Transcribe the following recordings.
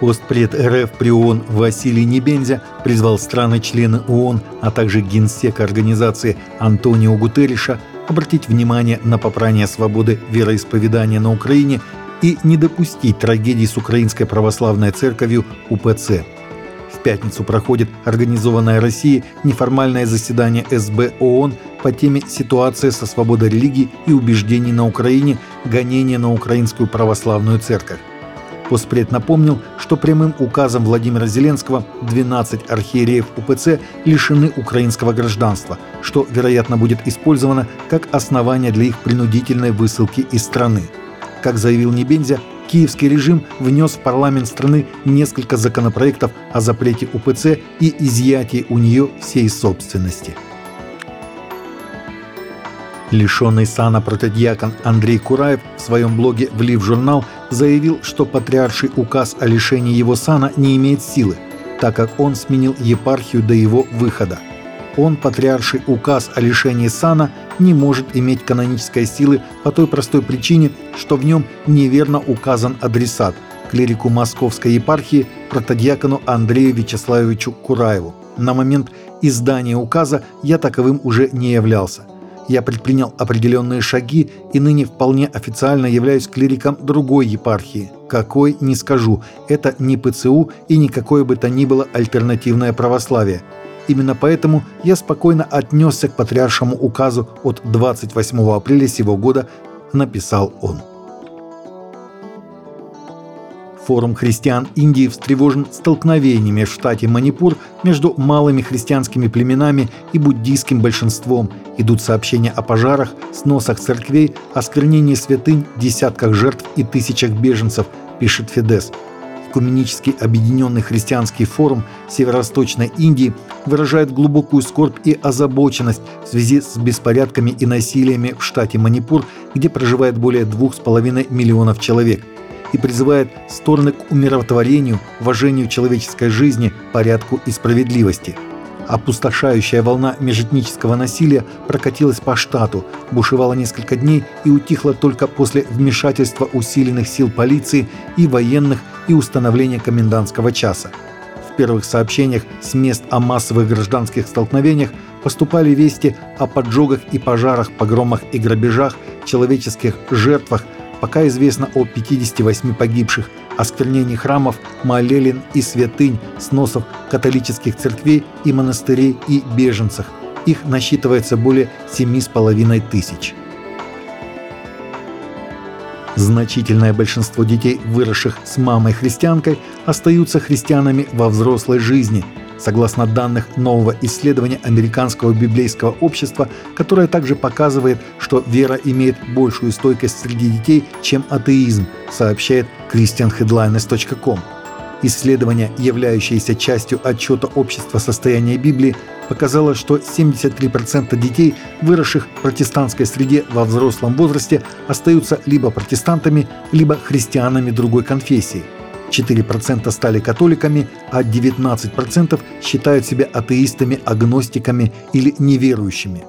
Постпред РФ при ООН Василий Небензя призвал страны-члены ООН, а также генсека организации Антонио Гутерриша обратить внимание на попрание свободы вероисповедания на Украине и не допустить трагедий с Украинской Православной Церковью УПЦ. В пятницу проходит организованное Россией неформальное заседание СБ ООН по теме «Ситуация со свободой религии и убеждений на Украине. Гонение на Украинскую Православную Церковь». Поспред напомнил, что прямым указом Владимира Зеленского 12 архиереев УПЦ лишены украинского гражданства, что, вероятно, будет использовано как основание для их принудительной высылки из страны. Как заявил Небензя, киевский режим внес в парламент страны несколько законопроектов о запрете УПЦ и изъятии у нее всей собственности. Лишенный сана протодиакон Андрей Кураев в своем блоге «Влив журнал» заявил, что патриарший указ о лишении его сана не имеет силы, так как он сменил епархию до его выхода. Он, патриарший указ о лишении сана, не может иметь канонической силы по той простой причине, что в нем неверно указан адресат – клирику Московской епархии протодиакону Андрею Вячеславовичу Кураеву. На момент издания указа я таковым уже не являлся – я предпринял определенные шаги и ныне вполне официально являюсь клириком другой епархии. Какой, не скажу. Это не ПЦУ и никакое бы то ни было альтернативное православие. Именно поэтому я спокойно отнесся к патриаршему указу от 28 апреля сего года, написал он. Форум христиан Индии встревожен столкновениями в штате Манипур между малыми христианскими племенами и буддийским большинством. Идут сообщения о пожарах, сносах церквей, осквернении святынь, десятках жертв и тысячах беженцев, пишет Федес. Экуменически объединенный христианский форум Северо-Восточной Индии выражает глубокую скорбь и озабоченность в связи с беспорядками и насилиями в штате Манипур, где проживает более двух с половиной миллионов человек – и призывает стороны к умиротворению, уважению человеческой жизни, порядку и справедливости. Опустошающая волна межэтнического насилия прокатилась по штату, бушевала несколько дней и утихла только после вмешательства усиленных сил полиции и военных и установления комендантского часа. В первых сообщениях с мест о массовых гражданских столкновениях поступали вести о поджогах и пожарах, погромах и грабежах, человеческих жертвах – Пока известно о 58 погибших, осквернении храмов, молелин и святынь, сносов католических церквей и монастырей и беженцах. Их насчитывается более 7,5 тысяч. Значительное большинство детей, выросших с мамой-христианкой, остаются христианами во взрослой жизни – согласно данных нового исследования Американского библейского общества, которое также показывает, что вера имеет большую стойкость среди детей, чем атеизм, сообщает christianheadlines.com. Исследование, являющееся частью отчета общества состояния Библии, показало, что 73% детей, выросших в протестантской среде во взрослом возрасте, остаются либо протестантами, либо христианами другой конфессии – 4% стали католиками, а 19% считают себя атеистами, агностиками или неверующими.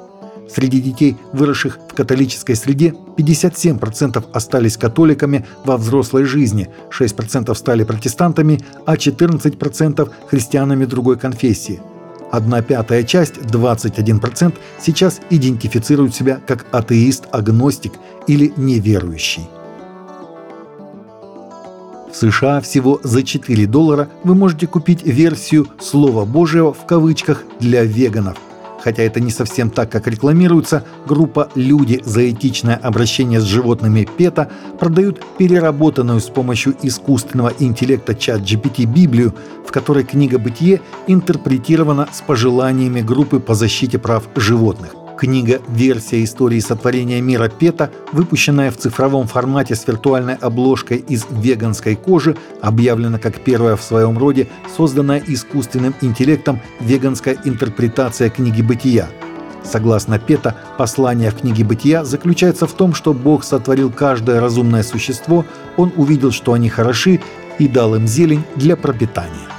Среди детей, выросших в католической среде, 57% остались католиками во взрослой жизни, 6% стали протестантами, а 14% христианами другой конфессии. Одна пятая часть, 21%, сейчас идентифицируют себя как атеист, агностик или неверующий. В США всего за 4 доллара вы можете купить версию «Слова Божьего» в кавычках для веганов. Хотя это не совсем так, как рекламируется, группа «Люди за этичное обращение с животными ПЕТА» продают переработанную с помощью искусственного интеллекта чат GPT Библию, в которой книга «Бытие» интерпретирована с пожеланиями группы по защите прав животных. Книга «Версия истории сотворения мира Пета», выпущенная в цифровом формате с виртуальной обложкой из веганской кожи, объявлена как первая в своем роде созданная искусственным интеллектом веганская интерпретация книги «Бытия». Согласно Пета, послание в книге «Бытия» заключается в том, что Бог сотворил каждое разумное существо, Он увидел, что они хороши, и дал им зелень для пропитания.